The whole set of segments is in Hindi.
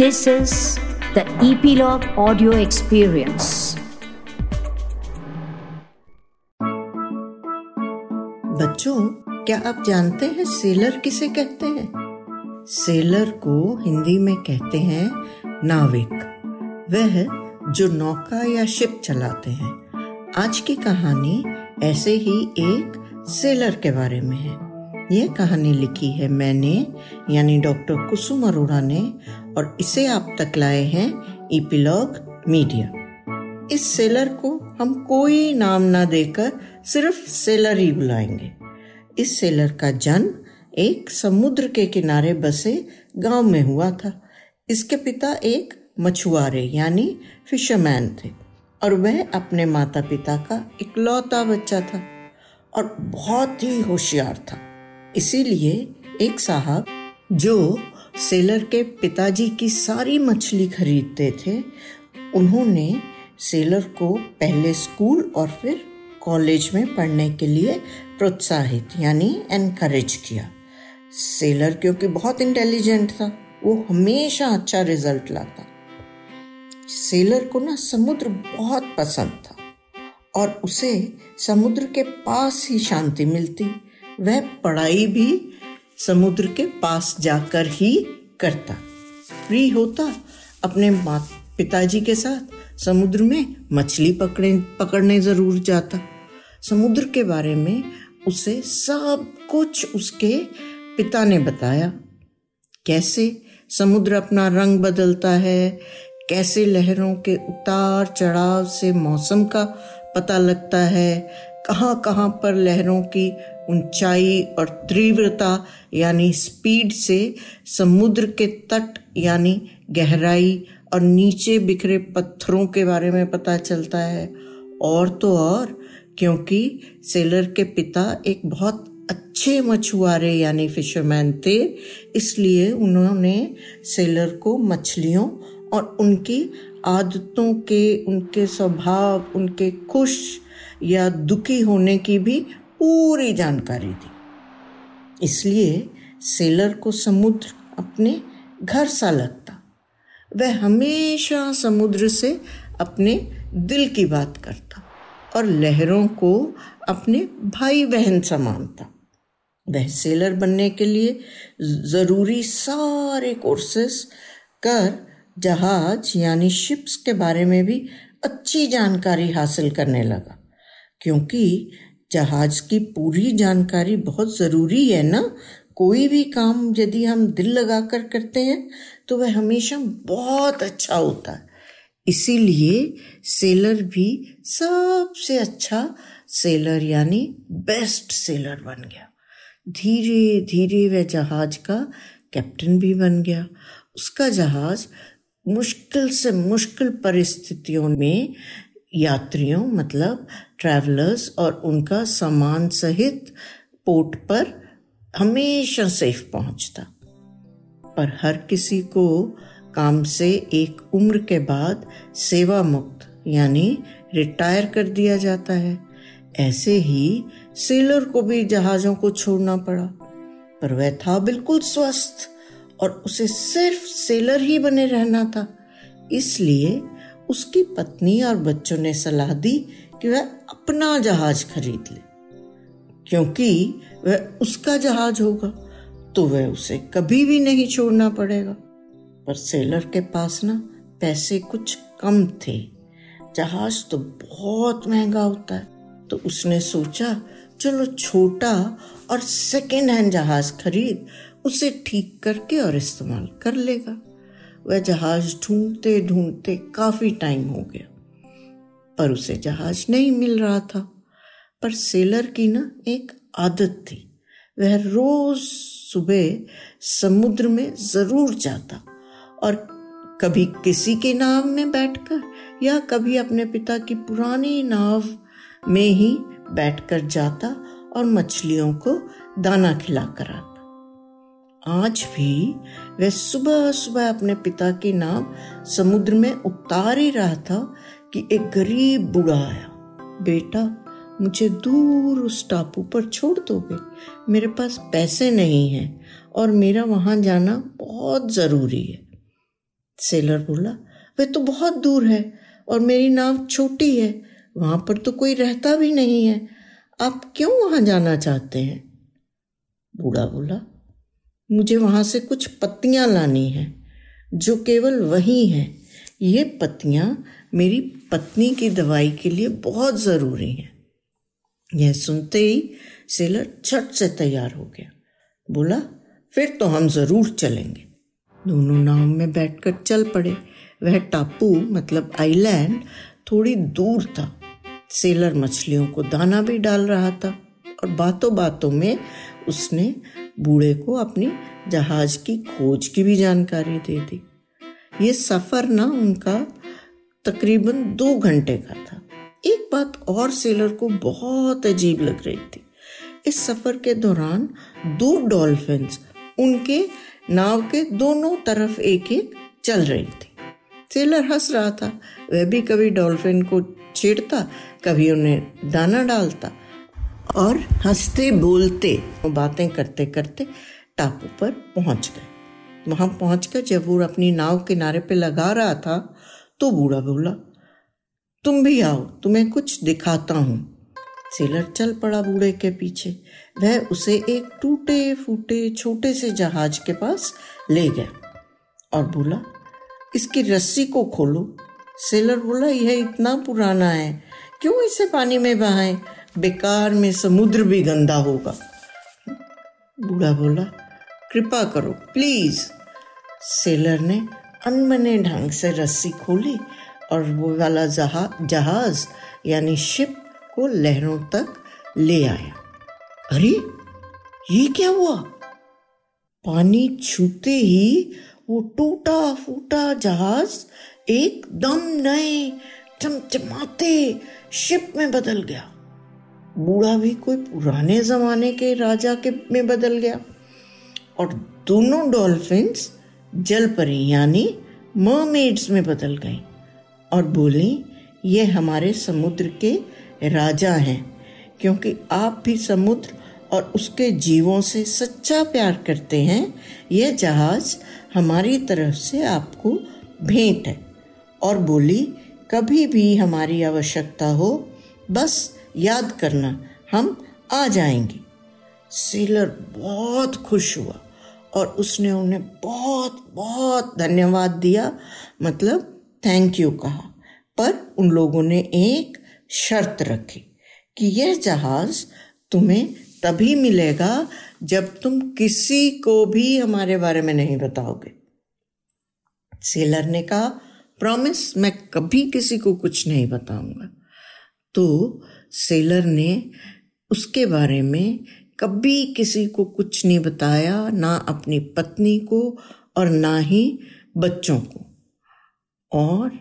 This is the Epilogue Audio Experience. बच्चों, क्या आप जानते हैं सेलर किसे कहते हैं? सेलर को हिंदी में कहते हैं नाविक। वह जो नौका या शिप चलाते हैं। आज की कहानी ऐसे ही एक सेलर के बारे में है। यह कहानी लिखी है मैंने, यानी डॉक्टर कुसुम अरोड़ा ने, और इसे आप तक लाए हैं ईपिलॉग मीडिया। इस सेलर को हम कोई नाम ना देकर सिर्फ़ सेलर ही बुलाएँगे। इस सेलर का जन्म एक समुद्र के किनारे बसे गाँव में हुआ था। इसके पिता एक मछुआरे, यानी फिशरमैन थे, और वह अपने माता पिता का इकलौता बच्चा था, और बहुत ही होशियार था। इसीलिए एक साहब जो सेलर के पिताजी की सारी मछली खरीदते थे, उन्होंने सेलर को पहले स्कूल और फिर कॉलेज में पढ़ने के लिए प्रोत्साहित, यानी एनकरेज किया। सेलर क्योंकि बहुत इंटेलिजेंट था, वो हमेशा अच्छा रिज़ल्ट लाता। सेलर को ना समुद्र बहुत पसंद था और उसे समुद्र के पास ही शांति मिलती। वह पढ़ाई भी समुद्र के पास जाकर ही करता। फ्री होता अपने पिताजी के साथ समुद्र में मछली पकड़े पकड़ने ज़रूर जाता। समुद्र के बारे में उसे सब कुछ उसके पिता ने बताया। कैसे समुद्र अपना रंग बदलता है, कैसे लहरों के उतार चढ़ाव से मौसम का पता लगता है कहाँ कहाँ पर लहरों की ऊंचाई और तीव्रता, यानी स्पीड से समुद्र के तट, यानी गहराई और नीचे बिखरे पत्थरों के बारे में पता चलता है। और तो और, क्योंकि सेलर के पिता एक बहुत अच्छे मछुआरे, यानी फिशरमैन थे, इसलिए उन्होंने सेलर को मछलियों और उनकी आदतों के, उनके स्वभाव, उनके खुश या दुखी होने की भी पूरी जानकारी दी। इसलिए सेलर को समुद्र अपने घर सा लगता। वह हमेशा समुद्र से अपने दिल की बात करता और लहरों को अपने भाई बहन सा मानता। वह सेलर बनने के लिए ज़रूरी सारे कोर्सेस कर, जहाज़ यानी शिप्स के बारे में भी अच्छी जानकारी हासिल करने लगा। क्योंकि जहाज़ की पूरी जानकारी बहुत ज़रूरी है ना? कोई भी काम यदि हम दिल लगाकर करते हैं तो वह हमेशा बहुत अच्छा होता है। इसीलिए सेलर भी सबसे अच्छा सेलर यानी बेस्ट सेलर बन गया। धीरे धीरे वह जहाज़ का कैप्टन भी बन गया। उसका जहाज़ मुश्किल से मुश्किल परिस्थितियों में यात्रियों मतलब ट्रैवलर्स और उनका सामान सहित पोर्ट पर हमेशा सेफ़ पहुँचता। पर हर किसी को काम से एक उम्र के बाद सेवा मुक्त, यानी रिटायर कर दिया जाता है। ऐसे ही सेलर को भी जहाजों को छोड़ना पड़ा, पर वह था बिल्कुल स्वस्थ और उसे सिर्फ़ सेलर ही बने रहना था। इसलिए उसकी पत्नी और बच्चों ने सलाह दी कि वह अपना जहाज़ खरीद ले। क्योंकि वह उसका जहाज़ होगा तो वह उसे कभी भी नहीं छोड़ना पड़ेगा। पर सेलर के पास ना पैसे कुछ कम थे। जहाज़ तो बहुत महँगा होता है। तो उसने सोचा, चलो छोटा और सेकेंड हैंड जहाज़ खरीद, उसे ठीक करके और इस्तेमाल कर लेगा। वह जहाज़ ढूंढते ढूंढते काफ़ी टाइम हो गया। पर उसे जहाज़ नहीं मिल रहा था। पर सेलर की ना एक आदत थी। वह रोज सुबह समुद्र में ज़रूर जाता और कभी किसी के नाव में बैठकर या कभी अपने पिता की पुरानी नाव में ही बैठकर जाता और मछलियों को दाना खिलाकर आता। आज भी वह सुबह सुबह अपने पिता के नाम समुद्र में उतार ही रहा था कि एक गरीब बूढ़ा आया। बेटा, मुझे दूर उस टापू पर छोड़ दोगे? मेरे पास पैसे नहीं हैं और मेरा वहाँ जाना बहुत ज़रूरी है। सेलर बोला वे तो बहुत दूर है और मेरी नाव छोटी है। वहाँ पर तो कोई रहता भी नहीं है। आप क्यों वहाँ जाना चाहते हैं? बूढ़ा बोला मुझे वहाँ से कुछ पत्तियाँ लानी हैं, जो केवल वही हैं। ये पत्तियाँ मेरी पत्नी की दवाई के लिए बहुत ज़रूरी हैं। यह सुनते ही सेलर झट से तैयार हो गया। बोला, फिर तो हम ज़रूर चलेंगे। दोनों नाव में बैठकर चल पड़े। वह टापू मतलब आइलैंड, थोड़ी दूर था। सेलर मछलियों को दाना भी डाल रहा था और बातों बातों में उसने बूढ़े को अपनी जहाज़ की खोज की भी जानकारी दे दी। ये सफ़र ना उनका तकरीबन दो घंटे का था। एक बात और सेलर को बहुत अजीब लग रही थी। इस सफ़र के दौरान दो डॉल्फिन्स उनके नाव के दोनों तरफ़ एक एक चल रही थी। सेलर हंस रहा था। वह भी कभी डॉल्फिन को छेड़ता, कभी उन्हें दाना डालता और हँसते बोलते बातें करते करते टापू पर पहुँच गए। वहाँ पहुंचकर जब वो अपनी नाव किनारे पे लगा रहा था तो बूढ़ा बोला, तुम भी आओ, तुम्हें कुछ दिखाता हूँ। सेलर चल पड़ा बूढ़े के पीछे। वह उसे एक टूटे फूटे छोटे से जहाज़ के पास ले गया और बोला, इसकी रस्सी को खोलो। सेलर बोला, यह इतना पुराना है, क्यों इसे पानी में बहाएँ? बेकार में समुद्र भी गंदा होगा। बूढ़ा बोला, कृपा करो प्लीज़ सेलर ने अनमने ढंग से रस्सी खोली और वो वाला जहा, जहाज़, यानी शिप को लहरों तक ले आया। अरे, ये क्या हुआ? पानी छूते ही वो टूटा फूटा जहाज़ एकदम नए, चमचमाते शिप में बदल गया। बूढ़ा भी कोई पुराने जमाने के राजा के में बदल गया। और दोनों डॉल्फिन्स जल परी, यानी मरमेड्स में बदल गई। और बोली, ये हमारे समुद्र के राजा हैं, क्योंकि आप भी समुद्र और उसके जीवों से सच्चा प्यार करते हैं। यह जहाज़ हमारी तरफ़ से आपको भेंट है। और बोली, कभी भी हमारी आवश्यकता हो, बस याद करना, हम आ जाएँगे। सेलर बहुत खुश हुआ और उसने उन्हें बहुत बहुत धन्यवाद दिया मतलब थैंक यू कहा। पर उन लोगों ने एक शर्त रखी कि यह जहाज़ तुम्हें तभी मिलेगा जब तुम किसी को भी हमारे बारे में नहीं बताओगे। सेलर ने कहा प्रॉमिस मैं कभी किसी को कुछ नहीं बताऊँगा। तो सेलर ने उसके बारे में कभी किसी को कुछ नहीं बताया, ना अपनी पत्नी को और ना ही बच्चों को। और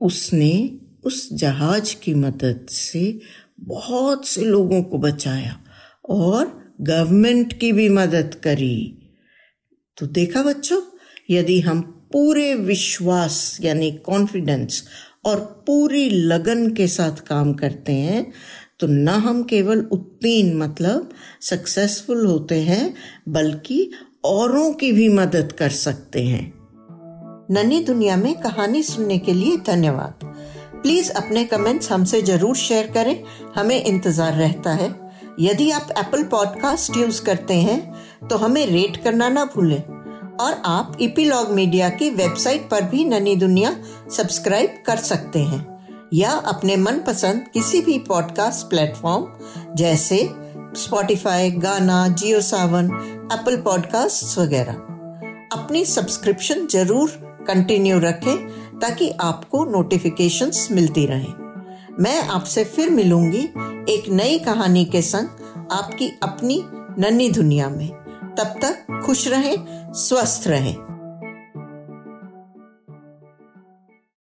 उसने उस जहाज़ की मदद से बहुत से लोगों को बचाया और गवर्नमेंट की भी मदद करी। तो देखा बच्चों, यदि हम पूरे विश्वास यानी कॉन्फिडेंस और पूरी लगन के साथ काम करते हैं तो न हम केवल उत्तीर्ण मतलब सक्सेसफुल होते हैं, बल्कि औरों की भी मदद कर सकते हैं। ननी दुनिया में कहानी सुनने के लिए धन्यवाद। प्लीज़ अपने कमेंट्स हमसे ज़रूर शेयर करें। हमें इंतज़ार रहता है। यदि आप एप्पल पॉडकास्ट यूज़ करते हैं तो हमें रेट करना ना भूलें। और आप इपीलॉग मीडिया की वेबसाइट पर भी ननी दुनिया सब्सक्राइब कर सकते हैं। या अपने मनपसंद किसी भी पॉडकास्ट प्लेटफॉर्म जैसे स्पॉटिफाई गाना जियो सावन एप्पल पॉडकास्ट वगैरह। अपनी सब्सक्रिप्शन ज़रूर कंटिन्यू रखें, ताकि आपको नोटिफिकेशंस मिलती रहें। मैं आपसे फिर मिलूँगी एक नई कहानी के संग आपकी अपनी नन्ही दुनिया में। तब तक खुश रहें स्वस्थ रहें।